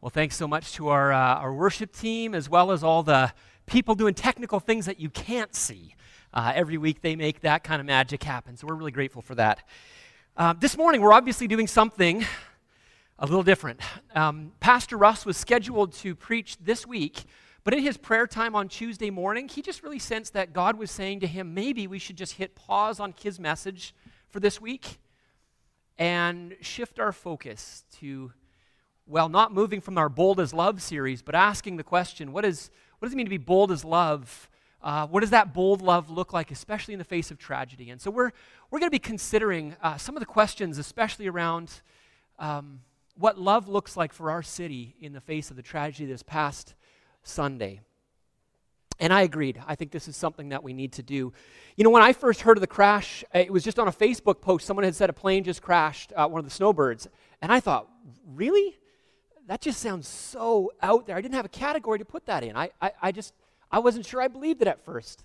Well, thanks so much to our, uh, our worship team, as well as all the people doing technical things that you can't see. Uh, every week they make that kind of magic happen, so we're really grateful for that. Uh, this morning, we're obviously doing something a little different. Um, Pastor Russ was scheduled to preach this week, but in his prayer time on Tuesday morning, he just really sensed that God was saying to him, maybe we should just hit pause on his message for this week and shift our focus to well, not moving from our Bold as Love series, but asking the question what, is, what does it mean to be bold as love? Uh, what does that bold love look like, especially in the face of tragedy? And so we're, we're going to be considering uh, some of the questions, especially around um, what love looks like for our city in the face of the tragedy this past Sunday. And I agreed. I think this is something that we need to do. You know, when I first heard of the crash, it was just on a Facebook post. Someone had said a plane just crashed, uh, one of the snowbirds. And I thought, really? That just sounds so out there. I didn't have a category to put that in. I, I, I just, I wasn't sure I believed it at first.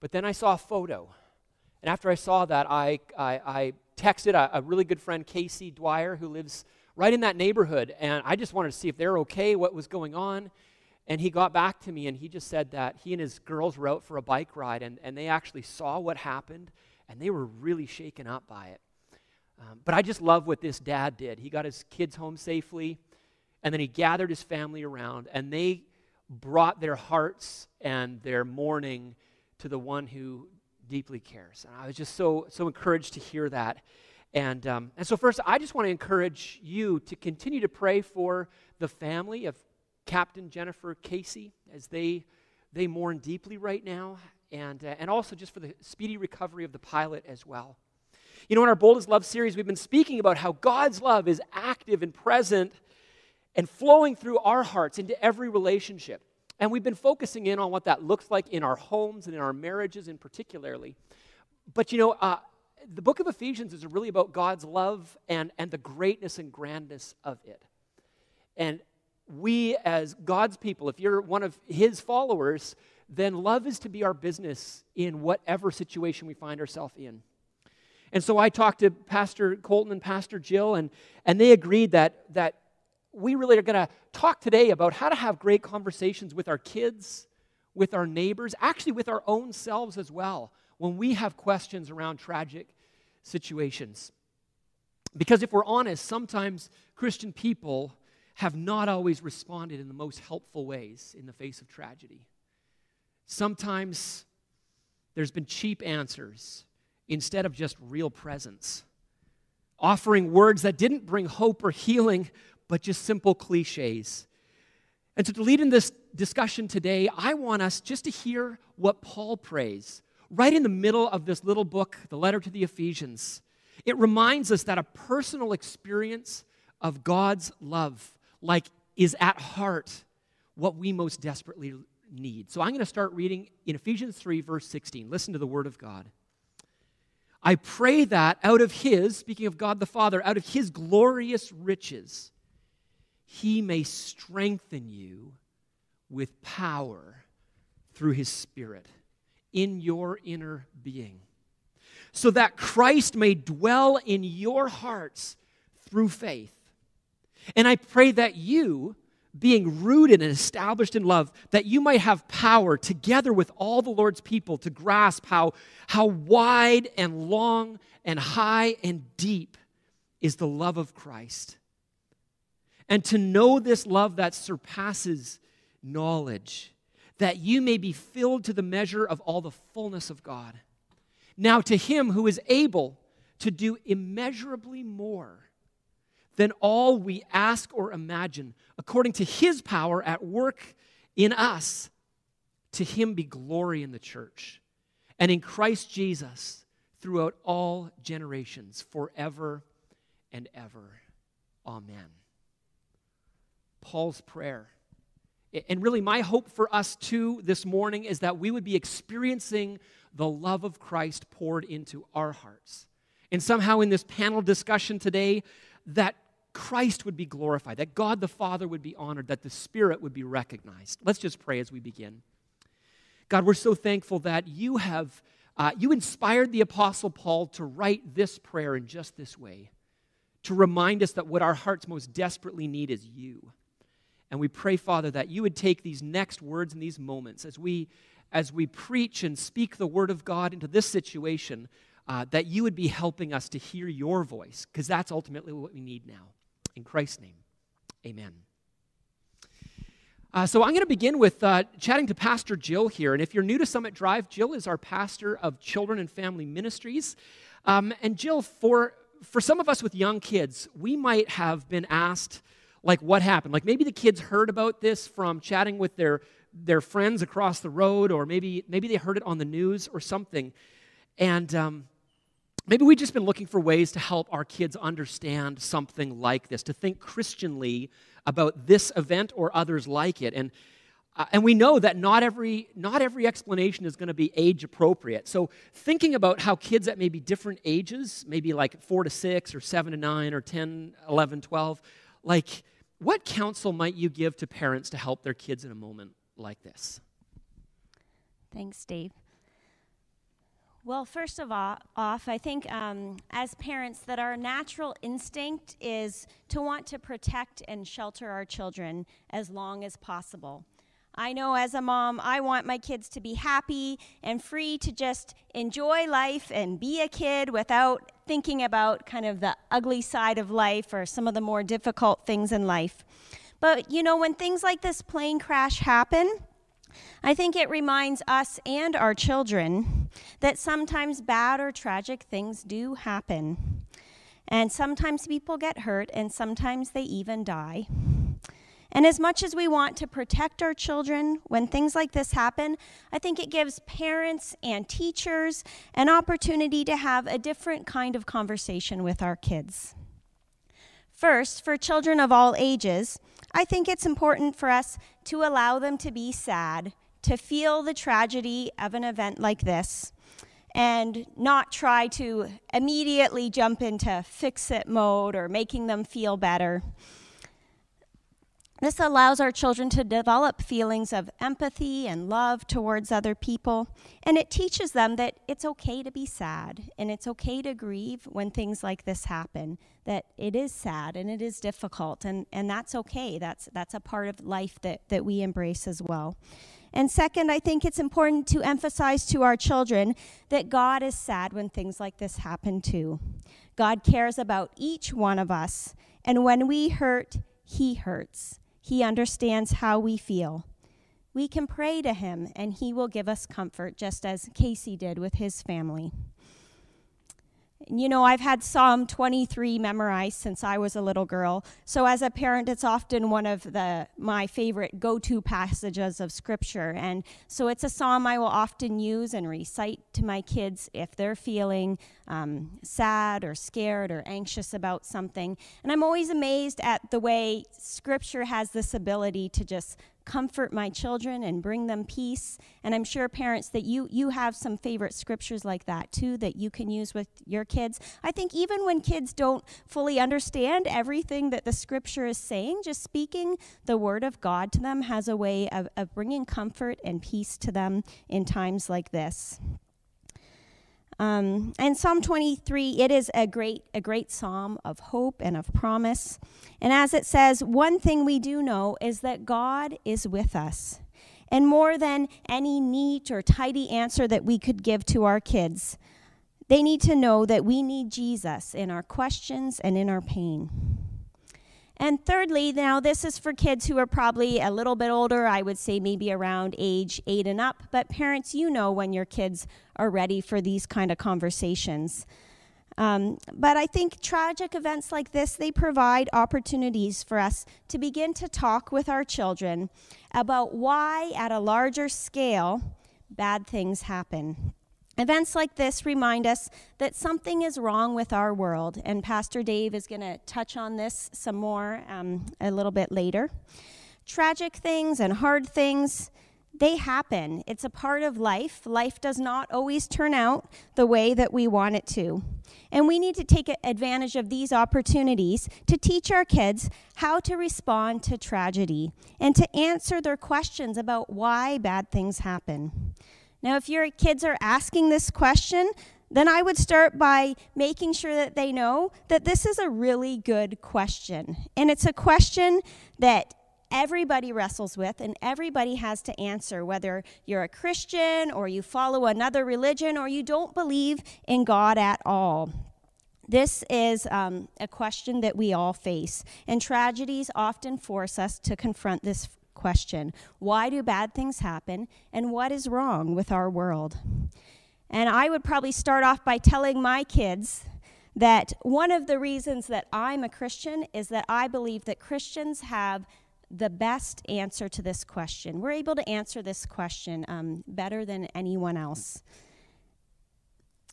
But then I saw a photo. And after I saw that, I, I, I texted a, a, really good friend, Casey Dwyer, who lives right in that neighborhood. And I just wanted to see if they're okay, what was going on. And he got back to me and he just said that he and his girls were out for a bike ride and, and they actually saw what happened and they were really shaken up by it. Um, but I just love what this dad did. He got his kids home safely. And then he gathered his family around, and they brought their hearts and their mourning to the one who deeply cares. And I was just so, so encouraged to hear that. And, um, and so, first, I just want to encourage you to continue to pray for the family of Captain Jennifer Casey as they, they mourn deeply right now, and, uh, and also just for the speedy recovery of the pilot as well. You know, in our Bold as Love series, we've been speaking about how God's love is active and present and flowing through our hearts into every relationship. And we've been focusing in on what that looks like in our homes and in our marriages in particularly. But you know, uh, the book of Ephesians is really about God's love and, and the greatness and grandness of it. And we, as God's people, if you're one of His followers, then love is to be our business in whatever situation we find ourselves in. And so I talked to Pastor Colton and Pastor Jill, and, and they agreed that, that we really are going to talk today about how to have great conversations with our kids, with our neighbors, actually with our own selves as well, when we have questions around tragic situations. Because if we're honest, sometimes Christian people have not always responded in the most helpful ways in the face of tragedy. Sometimes there's been cheap answers instead of just real presence, offering words that didn't bring hope or healing, but just simple cliches. And so, to lead in this discussion today, I want us just to hear what Paul prays right in the middle of this little book, the letter to the Ephesians. It reminds us that a personal experience of God's love, like, is at heart what we most desperately need. So I'm going to start reading in Ephesians 3, verse 16. Listen to the word of God. I pray that out of His, speaking of God the Father, out of His glorious riches, he may strengthen you with power through his Spirit in your inner being, so that Christ may dwell in your hearts through faith. And I pray that you, being rooted and established in love, that you might have power together with all the Lord's people to grasp how, how wide and long and high and deep is the love of Christ and to know this love that surpasses knowledge, that you may be filled to the measure of all the fullness of God. Now, to him who is able to do immeasurably more than all we ask or imagine, according to his power at work in us, to him be glory in the church and in Christ Jesus throughout all generations, forever and ever. Amen. Paul's prayer. And really, my hope for us too this morning is that we would be experiencing the love of Christ poured into our hearts. And somehow, in this panel discussion today, that Christ would be glorified, that God the Father would be honored, that the Spirit would be recognized. Let's just pray as we begin. God, we're so thankful that you have uh, you inspired the apostle Paul to write this prayer in just this way, to remind us that what our hearts most desperately need is you. And we pray, Father, that you would take these next words and these moments as we, as we preach and speak the word of God into this situation, uh, that you would be helping us to hear your voice, because that's ultimately what we need now. In Christ's name, amen. Uh, so I'm going to begin with uh, chatting to Pastor Jill here. And if you're new to Summit Drive, Jill is our pastor of children and family ministries. Um, and Jill, for, for some of us with young kids, we might have been asked, like, what happened? Like, maybe the kids heard about this from chatting with their, their friends across the road, or maybe, maybe they heard it on the news or something. And um, maybe we've just been looking for ways to help our kids understand something like this, to think Christianly about this event or others like it. And, uh, and we know that not every, not every explanation is going to be age appropriate. So, thinking about how kids at maybe different ages, maybe like four to six or seven to nine or 10, 11, 12, like what counsel might you give to parents to help their kids in a moment like this? Thanks, Dave. Well, first of all, off, I think um, as parents that our natural instinct is to want to protect and shelter our children as long as possible. I know as a mom, I want my kids to be happy and free to just enjoy life and be a kid without thinking about kind of the ugly side of life or some of the more difficult things in life. But you know, when things like this plane crash happen, I think it reminds us and our children that sometimes bad or tragic things do happen. And sometimes people get hurt, and sometimes they even die. And as much as we want to protect our children when things like this happen, I think it gives parents and teachers an opportunity to have a different kind of conversation with our kids. First, for children of all ages, I think it's important for us to allow them to be sad, to feel the tragedy of an event like this, and not try to immediately jump into fix it mode or making them feel better. This allows our children to develop feelings of empathy and love towards other people, and it teaches them that it's okay to be sad and it's okay to grieve when things like this happen. That it is sad and it is difficult, and, and that's okay. That's, that's a part of life that, that we embrace as well. And second, I think it's important to emphasize to our children that God is sad when things like this happen too. God cares about each one of us, and when we hurt, He hurts. He understands how we feel. We can pray to him, and he will give us comfort, just as Casey did with his family. You know, I've had Psalm 23 memorized since I was a little girl. So as a parent, it's often one of the my favorite go-to passages of scripture. And so it's a psalm I will often use and recite to my kids if they're feeling um, sad or scared or anxious about something. And I'm always amazed at the way scripture has this ability to just comfort my children and bring them peace. And I'm sure parents that you you have some favorite scriptures like that too that you can use with your kids. I think even when kids don't fully understand everything that the scripture is saying, just speaking the word of God to them has a way of, of bringing comfort and peace to them in times like this. Um, and Psalm 23, it is a great, a great psalm of hope and of promise. And as it says, one thing we do know is that God is with us. And more than any neat or tidy answer that we could give to our kids, they need to know that we need Jesus in our questions and in our pain. And thirdly, now this is for kids who are probably a little bit older, I would say maybe around age eight and up. But parents, you know when your kids are ready for these kind of conversations. Um, but I think tragic events like this, they provide opportunities for us to begin to talk with our children about why, at a larger scale, bad things happen. Events like this remind us that something is wrong with our world, and Pastor Dave is going to touch on this some more um, a little bit later. Tragic things and hard things, they happen. It's a part of life. Life does not always turn out the way that we want it to. And we need to take advantage of these opportunities to teach our kids how to respond to tragedy and to answer their questions about why bad things happen. Now, if your kids are asking this question, then I would start by making sure that they know that this is a really good question. And it's a question that everybody wrestles with and everybody has to answer, whether you're a Christian or you follow another religion or you don't believe in God at all. This is um, a question that we all face, and tragedies often force us to confront this question Why do bad things happen, and what is wrong with our world? And I would probably start off by telling my kids that one of the reasons that I'm a Christian is that I believe that Christians have the best answer to this question. We're able to answer this question um, better than anyone else.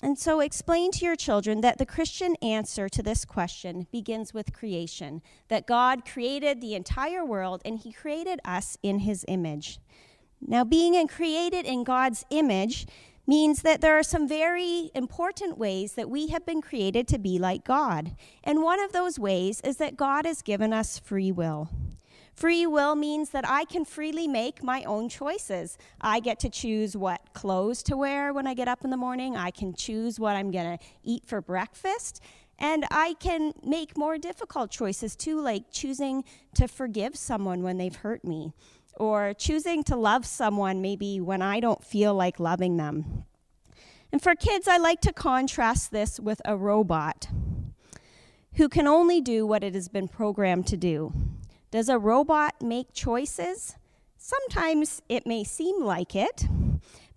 And so explain to your children that the Christian answer to this question begins with creation, that God created the entire world and he created us in his image. Now, being created in God's image means that there are some very important ways that we have been created to be like God. And one of those ways is that God has given us free will. Free will means that I can freely make my own choices. I get to choose what clothes to wear when I get up in the morning. I can choose what I'm going to eat for breakfast. And I can make more difficult choices too, like choosing to forgive someone when they've hurt me, or choosing to love someone maybe when I don't feel like loving them. And for kids, I like to contrast this with a robot who can only do what it has been programmed to do. Does a robot make choices? Sometimes it may seem like it,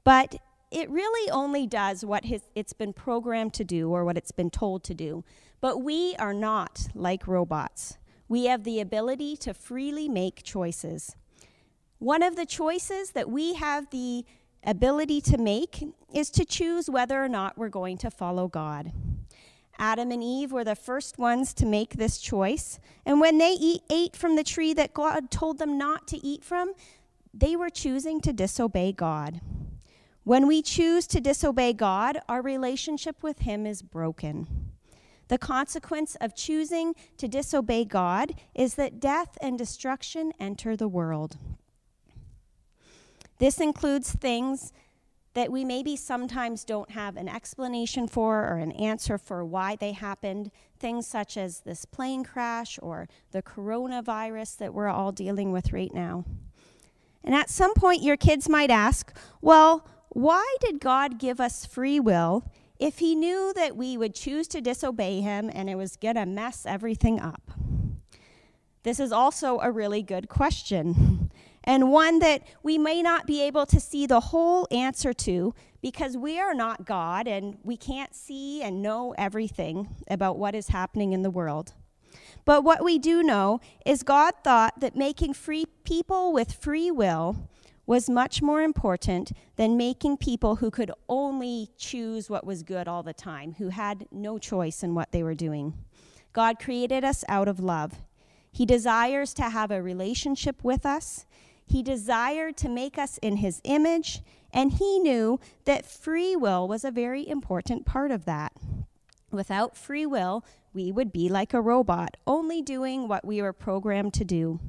but it really only does what his, it's been programmed to do or what it's been told to do. But we are not like robots. We have the ability to freely make choices. One of the choices that we have the ability to make is to choose whether or not we're going to follow God. Adam and Eve were the first ones to make this choice. And when they eat, ate from the tree that God told them not to eat from, they were choosing to disobey God. When we choose to disobey God, our relationship with Him is broken. The consequence of choosing to disobey God is that death and destruction enter the world. This includes things that we maybe sometimes don't have an explanation for or an answer for why they happened. Things such as this plane crash or the coronavirus that we're all dealing with right now. And at some point, your kids might ask, well, why did God give us free will if He knew that we would choose to disobey Him and it was going to mess everything up? This is also a really good question. And one that we may not be able to see the whole answer to because we are not God and we can't see and know everything about what is happening in the world. But what we do know is God thought that making free people with free will was much more important than making people who could only choose what was good all the time, who had no choice in what they were doing. God created us out of love. He desires to have a relationship with us. He desired to make us in his image, and he knew that free will was a very important part of that. Without free will, we would be like a robot, only doing what we were programmed to do.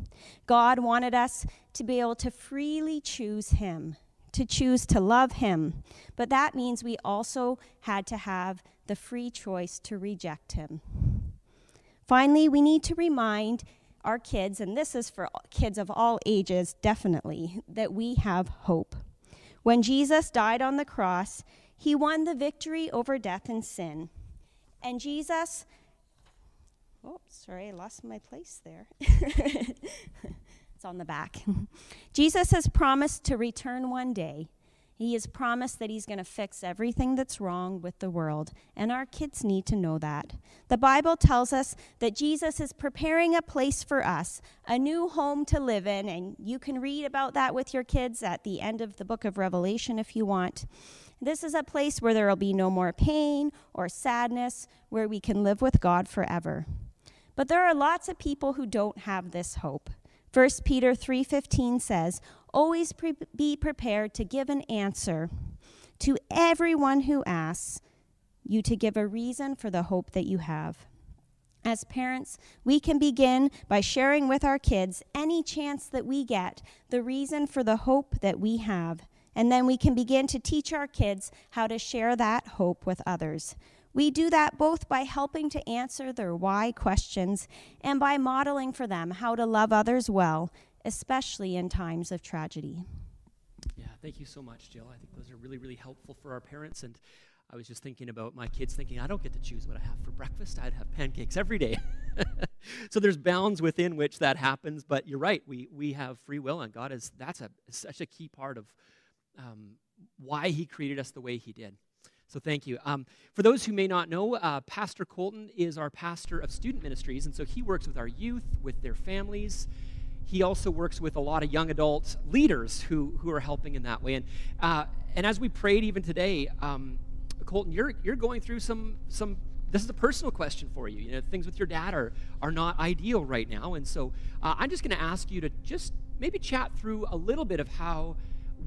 God wanted us to be able to freely choose him, to choose to love him. But that means we also had to have the free choice to reject him. Finally, we need to remind our kids, and this is for kids of all ages, definitely, that we have hope. When Jesus died on the cross, he won the victory over death and sin. And Jesus, oh, sorry, I lost my place there. it's on the back. Jesus has promised to return one day he has promised that He's going to fix everything that's wrong with the world, and our kids need to know that. The Bible tells us that Jesus is preparing a place for us, a new home to live in, and you can read about that with your kids at the end of the book of Revelation if you want. This is a place where there will be no more pain or sadness, where we can live with God forever. But there are lots of people who don't have this hope. 1 Peter 3:15 says, "Always pre- be prepared to give an answer to everyone who asks you to give a reason for the hope that you have." As parents, we can begin by sharing with our kids any chance that we get the reason for the hope that we have. And then we can begin to teach our kids how to share that hope with others. We do that both by helping to answer their why questions and by modeling for them how to love others well, especially in times of tragedy. Yeah, thank you so much, Jill. I think those are really, really helpful for our parents. And I was just thinking about my kids thinking, I don't get to choose what I have for breakfast. I'd have pancakes every day. so there's bounds within which that happens. But you're right, we, we have free will, and God is, that's a, such a key part of um, why He created us the way He did. So thank you. Um, for those who may not know, uh, Pastor Colton is our pastor of student ministries, and so he works with our youth, with their families. He also works with a lot of young adult leaders who, who are helping in that way. And, uh, and as we prayed even today, um, Colton, you're, you're going through some, some, this is a personal question for you. You know, things with your dad are, are not ideal right now. And so uh, I'm just going to ask you to just maybe chat through a little bit of how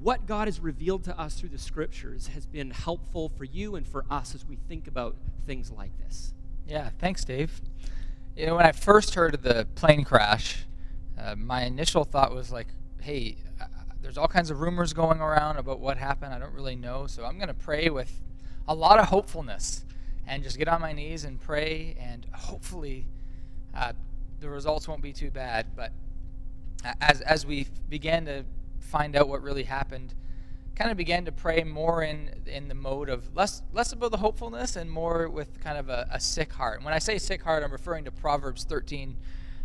what God has revealed to us through the scriptures has been helpful for you and for us as we think about things like this. Yeah, thanks, Dave. You know, when I first heard of the plane crash, uh, my initial thought was like, hey, uh, there's all kinds of rumors going around about what happened. I don't really know. So I'm going to pray with a lot of hopefulness and just get on my knees and pray. And hopefully uh, the results won't be too bad. But as, as we began to find out what really happened, kind of began to pray more in in the mode of less less about the hopefulness and more with kind of a, a sick heart. And when I say sick heart, I'm referring to Proverbs 13,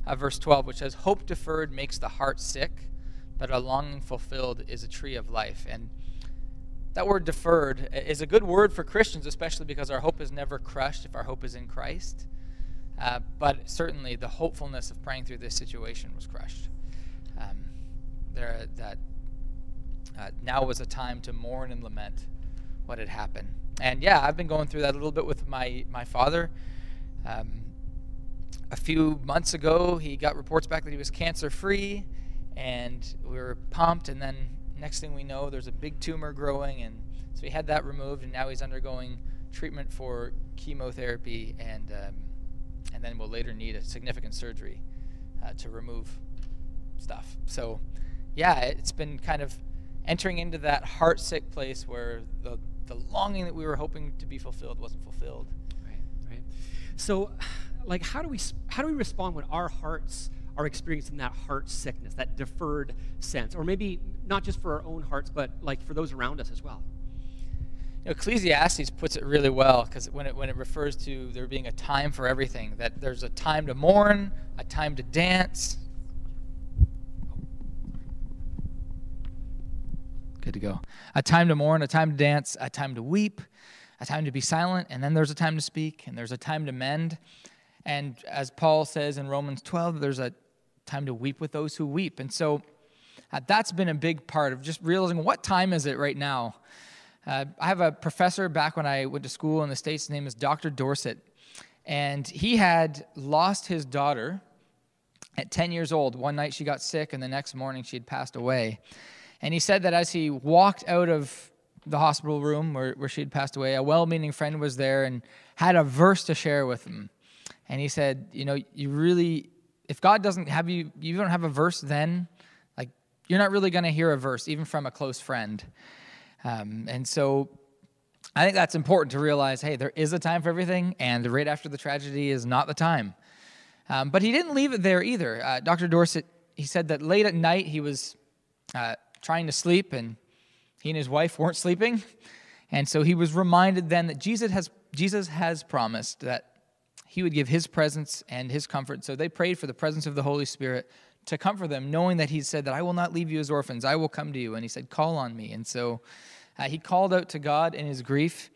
uh, verse 12, which says, "Hope deferred makes the heart sick, but a longing fulfilled is a tree of life." And that word deferred is a good word for Christians, especially because our hope is never crushed if our hope is in Christ. Uh, but certainly, the hopefulness of praying through this situation was crushed. Um, there, that uh, now was a time to mourn and lament what had happened. And yeah, I've been going through that a little bit with my, my father. Um, a few months ago, he got reports back that he was cancer free, and we were pumped. And then next thing we know, there's a big tumor growing, and so he had that removed, and now he's undergoing treatment for chemotherapy, and um, and then will later need a significant surgery uh, to remove stuff. So, yeah, it's been kind of entering into that heart sick place where the, the longing that we were hoping to be fulfilled wasn't fulfilled. Right, right. So, like, how do we how do we respond when our hearts are experiencing that heart sickness, that deferred sense, or maybe not just for our own hearts, but like for those around us as well? You know, Ecclesiastes puts it really well because when it when it refers to there being a time for everything, that there's a time to mourn, a time to dance, Good to go. A time to mourn, a time to dance, a time to weep, a time to be silent, and then there's a time to speak, and there's a time to mend. And as Paul says in Romans 12, there's a time to weep with those who weep. And so uh, that's been a big part of just realizing what time is it right now. Uh, I have a professor back when I went to school in the States, his name is Dr. Dorset. And he had lost his daughter at 10 years old. One night she got sick, and the next morning she had passed away. And he said that as he walked out of the hospital room where, where she had passed away, a well meaning friend was there and had a verse to share with him. And he said, You know, you really, if God doesn't have you, you don't have a verse then, like, you're not really going to hear a verse, even from a close friend. Um, and so I think that's important to realize hey, there is a time for everything, and right after the tragedy is not the time. Um, but he didn't leave it there either. Uh, Dr. Dorset, he said that late at night he was uh, trying to sleep, and he and his wife weren't sleeping. And so he was reminded then that Jesus has, Jesus has promised that he would give his presence and his comfort. So they prayed for the presence of the Holy Spirit to comfort them, knowing that he said that I will not leave you as orphans, I will come to you. And he said, Call on me. And so uh, he called out to God in his grief.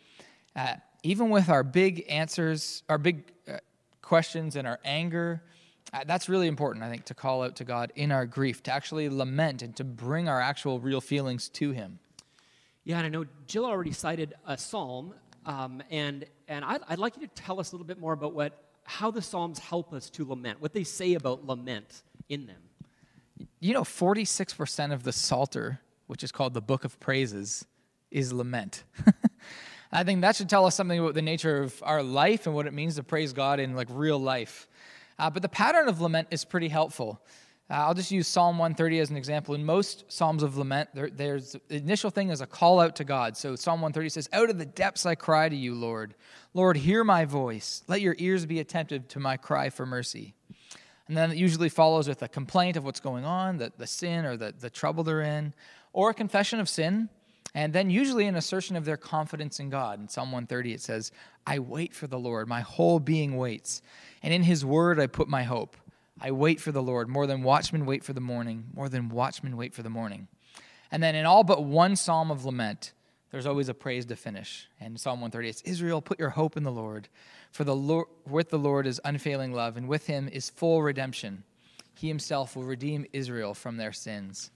Uh, even with our big answers, our big uh, questions and our anger, uh, that's really important, I think, to call out to God in our grief, to actually lament and to bring our actual real feelings to Him. Yeah, and I know Jill already cited a psalm, um, and and I'd, I'd, like you to tell us a little bit more about what how the psalms help us to lament, what they say about lament in them. You know, forty six percent of the Psalter, which is called the Book of Praises, is lament. I think that should tell us something about the nature of our life and what it means to praise God in like real life. Uh, but the pattern of lament is pretty helpful. Uh, I'll just use Psalm 130 as an example. In most Psalms of lament, there, there's the initial thing is a call out to God. So Psalm 130 says, Out of the depths I cry to you, Lord. Lord, hear my voice. Let your ears be attentive to my cry for mercy. And then it usually follows with a complaint of what's going on, the, the sin or the, the trouble they're in, or a confession of sin, and then usually an assertion of their confidence in God. In Psalm 130, it says, I wait for the Lord, my whole being waits, and in his word I put my hope. I wait for the Lord, more than watchmen wait for the morning, more than watchmen wait for the morning. And then in all but one psalm of lament, there's always a praise to finish. And Psalm 130, it's Israel, put your hope in the Lord. For the Lord, with the Lord is unfailing love, and with him is full redemption. He himself will redeem Israel from their sins.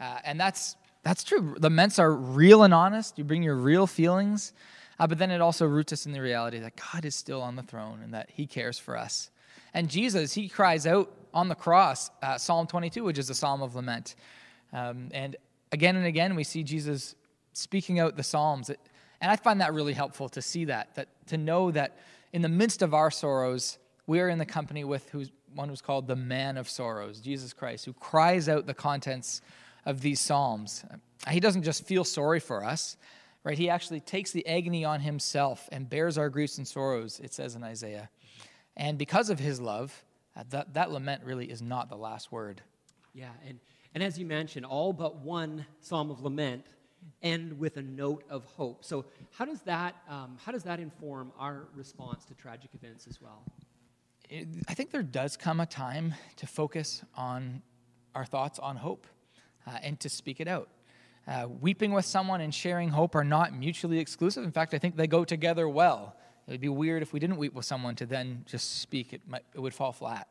Uh, and that's, that's true. Laments are real and honest. You bring your real feelings. Uh, but then it also roots us in the reality that God is still on the throne and that he cares for us. And Jesus, he cries out on the cross, uh, Psalm 22, which is a psalm of lament. Um, and again and again, we see Jesus speaking out the Psalms. And I find that really helpful to see that, that to know that in the midst of our sorrows, we are in the company with who's, one who's called the man of sorrows, Jesus Christ, who cries out the contents of these Psalms. He doesn't just feel sorry for us, right? He actually takes the agony on himself and bears our griefs and sorrows, it says in Isaiah. And because of his love, uh, that, that lament really is not the last word. Yeah, and, and as you mentioned, all but one psalm of lament end with a note of hope. So, how does that, um, how does that inform our response to tragic events as well? I think there does come a time to focus on our thoughts on hope uh, and to speak it out. Uh, weeping with someone and sharing hope are not mutually exclusive. In fact, I think they go together well. It would be weird if we didn't weep with someone to then just speak, it, might, it would fall flat.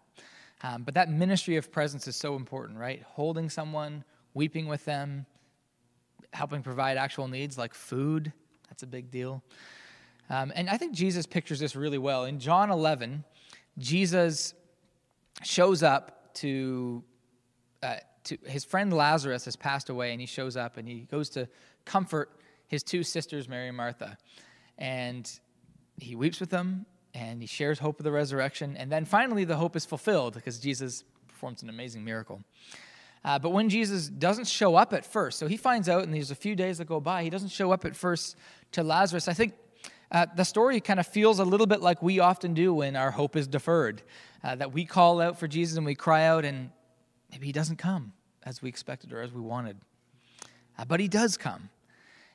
Um, but that ministry of presence is so important, right? Holding someone, weeping with them, helping provide actual needs like food. That's a big deal. Um, and I think Jesus pictures this really well. In John 11, Jesus shows up to, uh, to his friend Lazarus has passed away, and he shows up and he goes to comfort his two sisters, Mary and Martha. And he weeps with them and he shares hope of the resurrection. And then finally, the hope is fulfilled because Jesus performs an amazing miracle. Uh, but when Jesus doesn't show up at first, so he finds out, and there's a few days that go by, he doesn't show up at first to Lazarus. I think uh, the story kind of feels a little bit like we often do when our hope is deferred, uh, that we call out for Jesus and we cry out, and maybe he doesn't come as we expected or as we wanted. Uh, but he does come.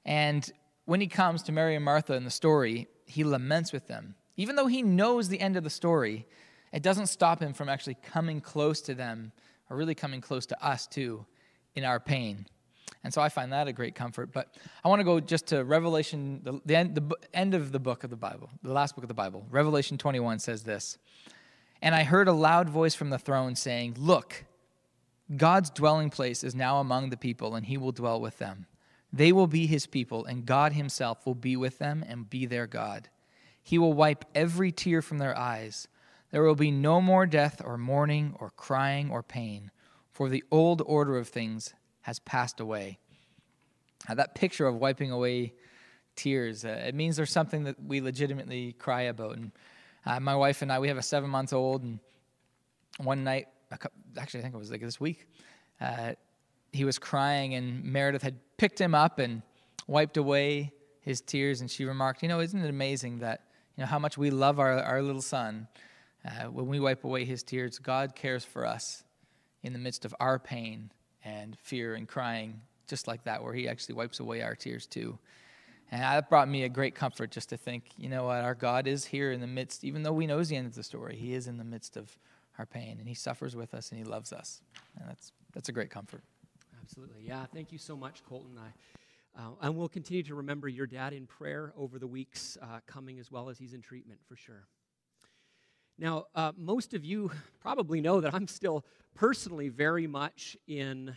And when he comes to Mary and Martha in the story, he laments with them. Even though he knows the end of the story, it doesn't stop him from actually coming close to them or really coming close to us too in our pain. And so I find that a great comfort. But I want to go just to Revelation, the, the, end, the end of the book of the Bible, the last book of the Bible. Revelation 21 says this And I heard a loud voice from the throne saying, Look, God's dwelling place is now among the people, and he will dwell with them. They will be his people, and God himself will be with them and be their God. He will wipe every tear from their eyes. There will be no more death or mourning or crying or pain, for the old order of things has passed away. Now, that picture of wiping away tears, uh, it means there's something that we legitimately cry about. And uh, my wife and I, we have a seven month old, and one night, actually, I think it was like this week, uh, he was crying, and Meredith had picked him up and wiped away his tears. And she remarked, You know, isn't it amazing that, you know, how much we love our, our little son? Uh, when we wipe away his tears, God cares for us in the midst of our pain and fear and crying, just like that, where he actually wipes away our tears too. And that brought me a great comfort just to think, you know what, our God is here in the midst, even though we know the end of the story, he is in the midst of our pain and he suffers with us and he loves us. And that's, that's a great comfort. Absolutely. Yeah, thank you so much, Colton. I, uh, and we'll continue to remember your dad in prayer over the weeks uh, coming as well as he's in treatment for sure. Now, uh, most of you probably know that I'm still personally very much in,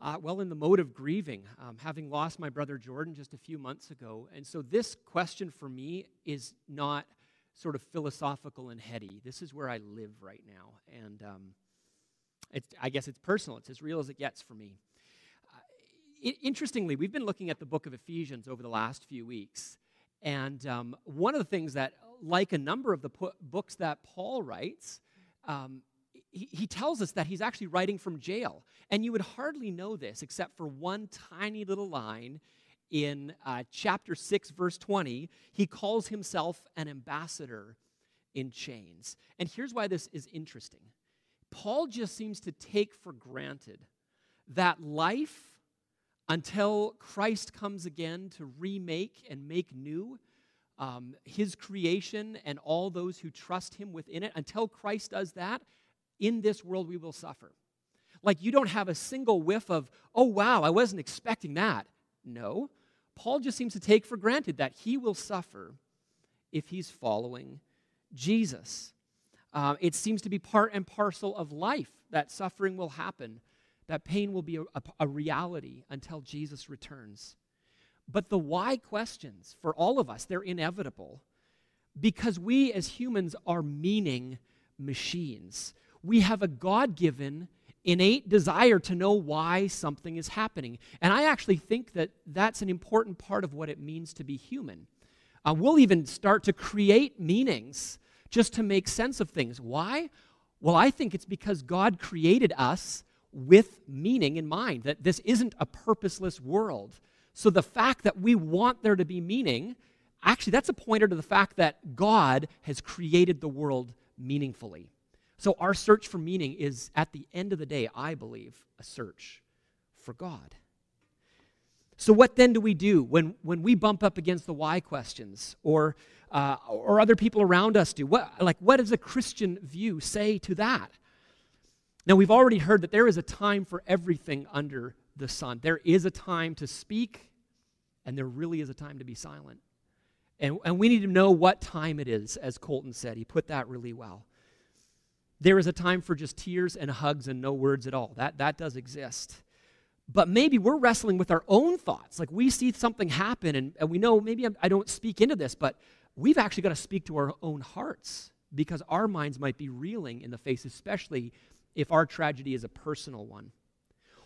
uh, well, in the mode of grieving, um, having lost my brother Jordan just a few months ago. And so this question for me is not sort of philosophical and heady. This is where I live right now. And um, it's, I guess it's personal, it's as real as it gets for me. Uh, interestingly, we've been looking at the book of Ephesians over the last few weeks. And um, one of the things that like a number of the books that Paul writes, um, he, he tells us that he's actually writing from jail. And you would hardly know this except for one tiny little line in uh, chapter 6, verse 20. He calls himself an ambassador in chains. And here's why this is interesting Paul just seems to take for granted that life until Christ comes again to remake and make new um, his creation and all those who trust him within it, until Christ does that, in this world we will suffer. Like you don't have a single whiff of, oh, wow, I wasn't expecting that. No. Paul just seems to take for granted that he will suffer if he's following Jesus. Uh, it seems to be part and parcel of life that suffering will happen, that pain will be a, a, a reality until Jesus returns. But the why questions for all of us, they're inevitable because we as humans are meaning machines. We have a God given innate desire to know why something is happening. And I actually think that that's an important part of what it means to be human. Uh, we'll even start to create meanings just to make sense of things. Why? Well, I think it's because God created us with meaning in mind, that this isn't a purposeless world. So the fact that we want there to be meaning, actually, that's a pointer to the fact that God has created the world meaningfully. So our search for meaning is, at the end of the day, I believe, a search for God. So, what then do we do when, when we bump up against the why questions or, uh, or other people around us do? What, like, what does a Christian view say to that? Now, we've already heard that there is a time for everything under the sun. There is a time to speak, and there really is a time to be silent. And, and we need to know what time it is, as Colton said. He put that really well. There is a time for just tears and hugs and no words at all. That, that does exist but maybe we're wrestling with our own thoughts. Like we see something happen and, and we know maybe I'm, I do not speak into this, but we've actually got to speak to our own hearts because our minds might be reeling in the face, especially if our tragedy is a personal one.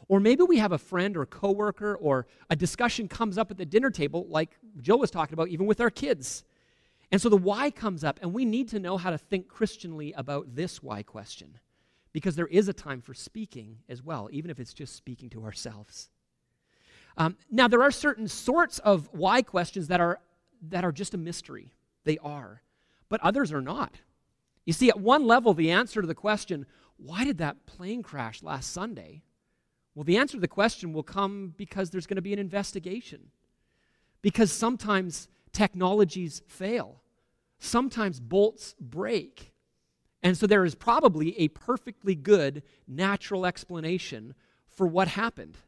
Or maybe we have a friend or a coworker or a discussion comes up at the dinner table, like Jill was talking about, even with our kids. And so the why comes up, and we need to know how to think Christianly about this why question because there is a time for speaking as well, even if it's just speaking to ourselves. Um, now, there are certain sorts of why questions that are, that are just a mystery. They are. But others are not. You see, at one level, the answer to the question, why did that plane crash last Sunday? Well, the answer to the question will come because there's going to be an investigation. Because sometimes technologies fail, sometimes bolts break. And so there is probably a perfectly good natural explanation for what happened.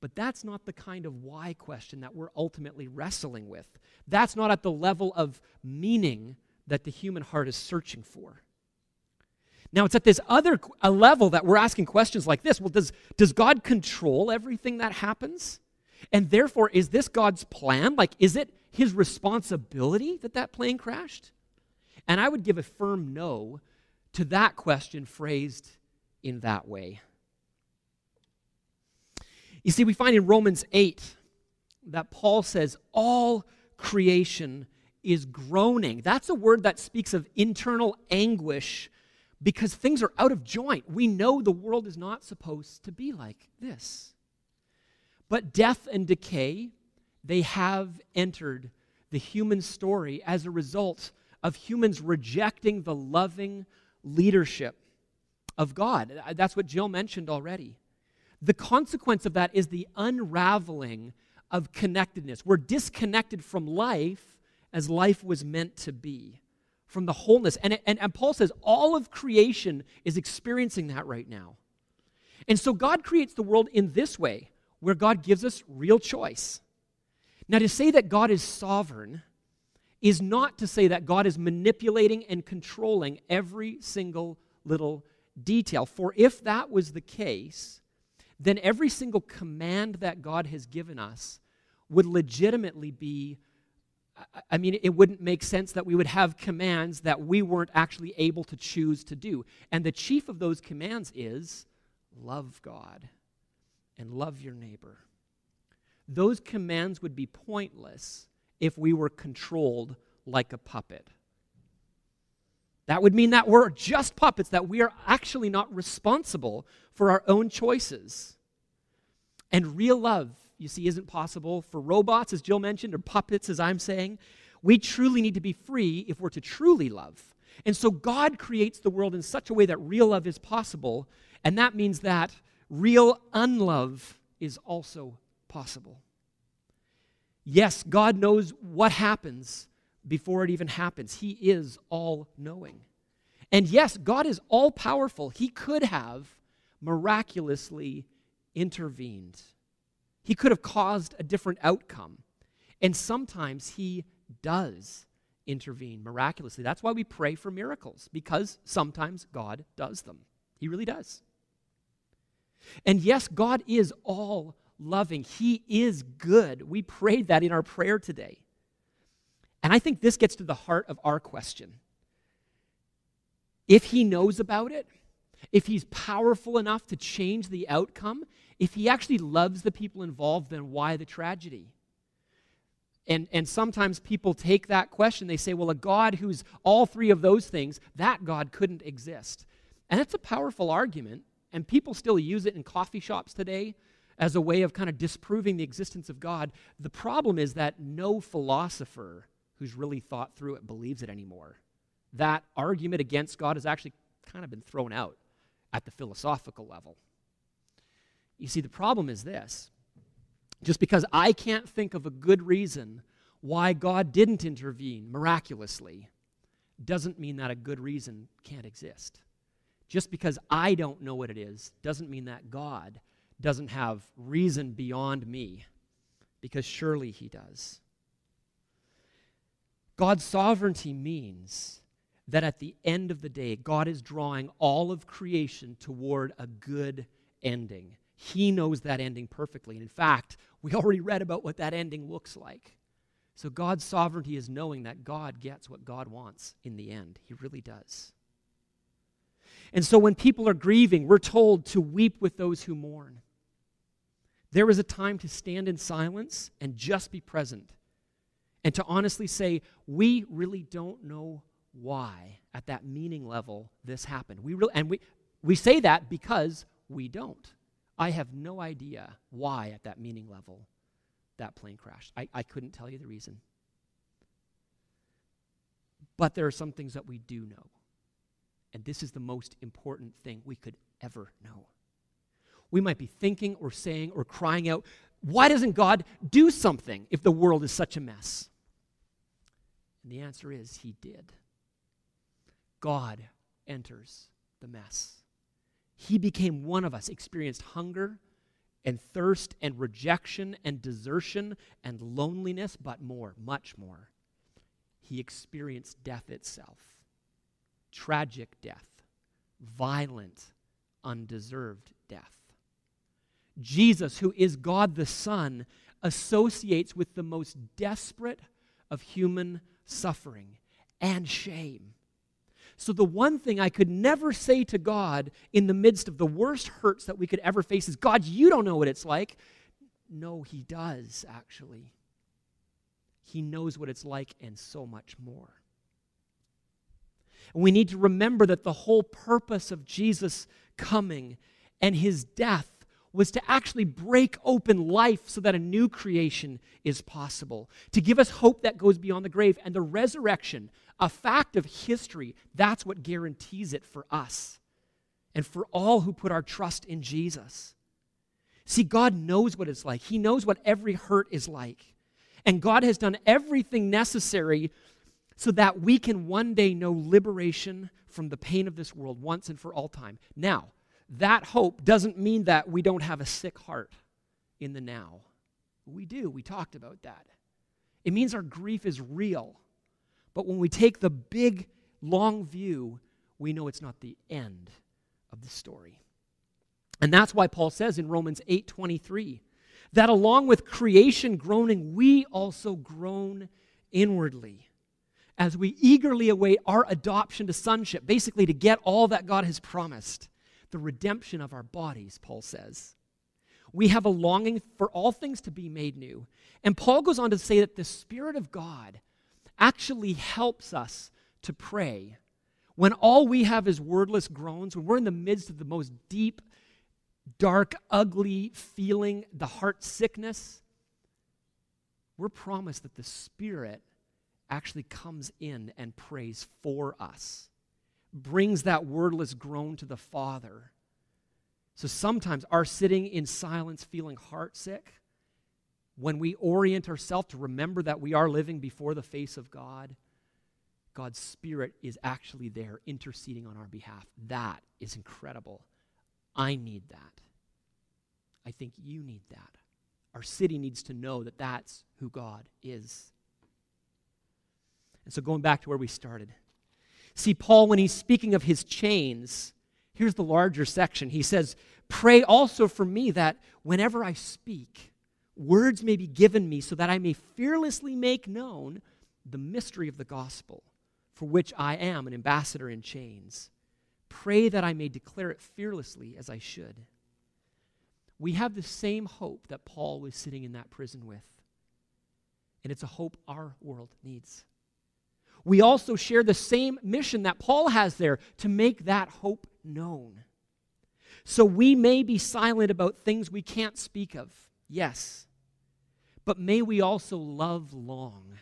But that's not the kind of why question that we're ultimately wrestling with. That's not at the level of meaning that the human heart is searching for. Now, it's at this other level that we're asking questions like this. Well, does, does God control everything that happens? And therefore, is this God's plan? Like, is it his responsibility that that plane crashed? And I would give a firm no to that question phrased in that way. You see, we find in Romans 8 that Paul says, all creation is groaning. That's a word that speaks of internal anguish because things are out of joint. We know the world is not supposed to be like this. But death and decay, they have entered the human story as a result of humans rejecting the loving leadership of God. Uh, that's what Jill mentioned already. The consequence of that is the unraveling of connectedness. We're disconnected from life as life was meant to be, from the wholeness. And, and, and Paul says all of creation is experiencing that right now. And so God creates the world in this way, where God gives us real choice. Now, to say that God is sovereign is not to say that God is manipulating and controlling every single little detail. For if that was the case, then every single command that God has given us would legitimately be. I mean, it wouldn't make sense that we would have commands that we weren't actually able to choose to do. And the chief of those commands is love God and love your neighbor. Those commands would be pointless if we were controlled like a puppet. That would mean that we're just puppets, that we are actually not responsible for our own choices. And real love, you see, isn't possible for robots, as Jill mentioned, or puppets, as I'm saying. We truly need to be free if we're to truly love. And so God creates the world in such a way that real love is possible, and that means that real unlove is also possible. Yes, God knows what happens before it even happens. He is all knowing. And yes, God is all powerful. He could have miraculously intervened, He could have caused a different outcome. And sometimes He does intervene miraculously. That's why we pray for miracles, because sometimes God does them. He really does. And yes, God is all loving, He is good. We prayed that in our prayer today. And I think this gets to the heart of our question. If He knows about it, if He's powerful enough to change the outcome, if He actually loves the people involved, then why the tragedy? And, and sometimes people take that question, they say, well, a God who's all three of those things, that God couldn't exist. And that's a powerful argument, and people still use it in coffee shops today as a way of kind of disproving the existence of God. The problem is that no philosopher who's really thought through it believes it anymore. That argument against God has actually kind of been thrown out at the philosophical level. You see, the problem is this just because I can't think of a good reason why God didn't intervene miraculously doesn't mean that a good reason can't exist. Just because I don't know what it is doesn't mean that God doesn't have reason beyond me, because surely He does. God's sovereignty means that at the end of the day, God is drawing all of creation toward a good ending. He knows that ending perfectly. And in fact, we already read about what that ending looks like. So God's sovereignty is knowing that God gets what God wants in the end. He really does. And so when people are grieving, we're told to weep with those who mourn. There is a time to stand in silence and just be present and to honestly say, we really don't know why at that meaning level this happened. We really, and we, we say that because we don't. I have no idea why at that meaning level that plane crashed. I, I couldn't tell you the reason. But there are some things that we do know. And this is the most important thing we could ever know. We might be thinking or saying or crying out, why doesn't God do something if the world is such a mess? And the answer is, He did. God enters the mess. He became one of us, experienced hunger and thirst and rejection and desertion and loneliness, but more, much more. He experienced death itself tragic death, violent, undeserved death. Jesus, who is God the Son, associates with the most desperate of human suffering and shame. So, the one thing I could never say to God in the midst of the worst hurts that we could ever face is God, you don't know what it's like. No, He does, actually. He knows what it's like and so much more. And we need to remember that the whole purpose of Jesus coming and His death was to actually break open life so that a new creation is possible, to give us hope that goes beyond the grave. And the resurrection, a fact of history, that's what guarantees it for us and for all who put our trust in Jesus. See, God knows what it's like, He knows what every hurt is like. And God has done everything necessary so that we can one day know liberation from the pain of this world once and for all time. Now, that hope doesn't mean that we don't have a sick heart in the now. We do. We talked about that. It means our grief is real. But when we take the big, long view, we know it's not the end of the story. And that's why Paul says in Romans 8:23 that along with creation groaning, we also groan inwardly as we eagerly await our adoption to sonship, basically to get all that God has promised the redemption of our bodies, Paul says. We have a longing for all things to be made new. And Paul goes on to say that the Spirit of God actually helps us to pray when all we have is wordless groans, when we're in the midst of the most deep, dark, ugly feeling, the heart sickness, we're promised that the Spirit actually comes in and prays for us brings that wordless groan to the Father. So sometimes our sitting in silence, feeling heartsick, when we orient ourselves to remember that we are living before the face of God, God's Spirit is actually there interceding on our behalf. That is incredible. I need that. I think you need that. Our city needs to know that that's who God is. And so, going back to where we started. See, Paul, when he's speaking of his chains, here's the larger section. He says, Pray also for me that whenever I speak, words may be given me so that I may fearlessly make known the mystery of the gospel, for which I am an ambassador in chains. Pray that I may declare it fearlessly as I should. We have the same hope that Paul was sitting in that prison with, and it's a hope our world needs. We also share the same mission that Paul has there to make that hope known. So we may be silent about things we can't speak of, yes, but may we also love long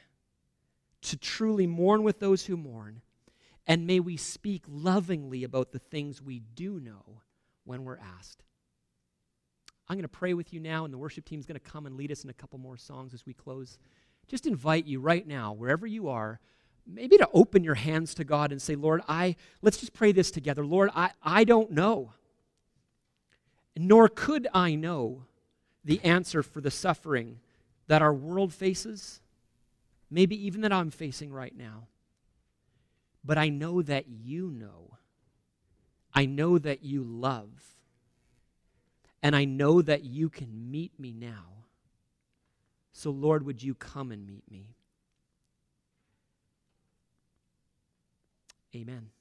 to truly mourn with those who mourn, and may we speak lovingly about the things we do know when we're asked. I'm going to pray with you now, and the worship team is going to come and lead us in a couple more songs as we close. Just invite you right now, wherever you are, maybe to open your hands to God and say, Lord, I, let's just pray this together. Lord, I, I don't know, nor could I know the answer for the suffering that our world faces, maybe even that I'm facing right now. But I know that you know. I know that you love. And I know that you can meet me now. So, Lord, would you come and meet me? Amen.